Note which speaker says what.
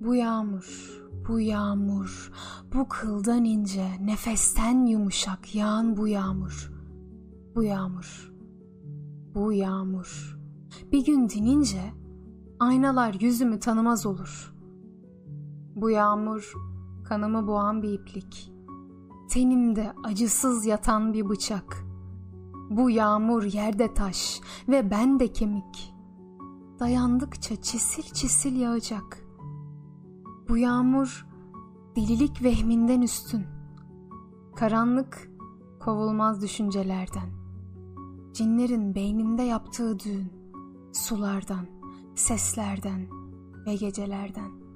Speaker 1: Bu yağmur, bu yağmur, bu kıldan ince, nefesten yumuşak yağan bu yağmur. Bu yağmur, bu yağmur. Bir gün dinince aynalar yüzümü tanımaz olur. Bu yağmur kanımı boğan bir iplik. Tenimde acısız yatan bir bıçak. Bu yağmur yerde taş ve ben de kemik. Dayandıkça çisil çisil yağacak. Bu yağmur delilik vehminden üstün. Karanlık kovulmaz düşüncelerden. Cinlerin beynimde yaptığı düğün. Sulardan, seslerden ve gecelerden.''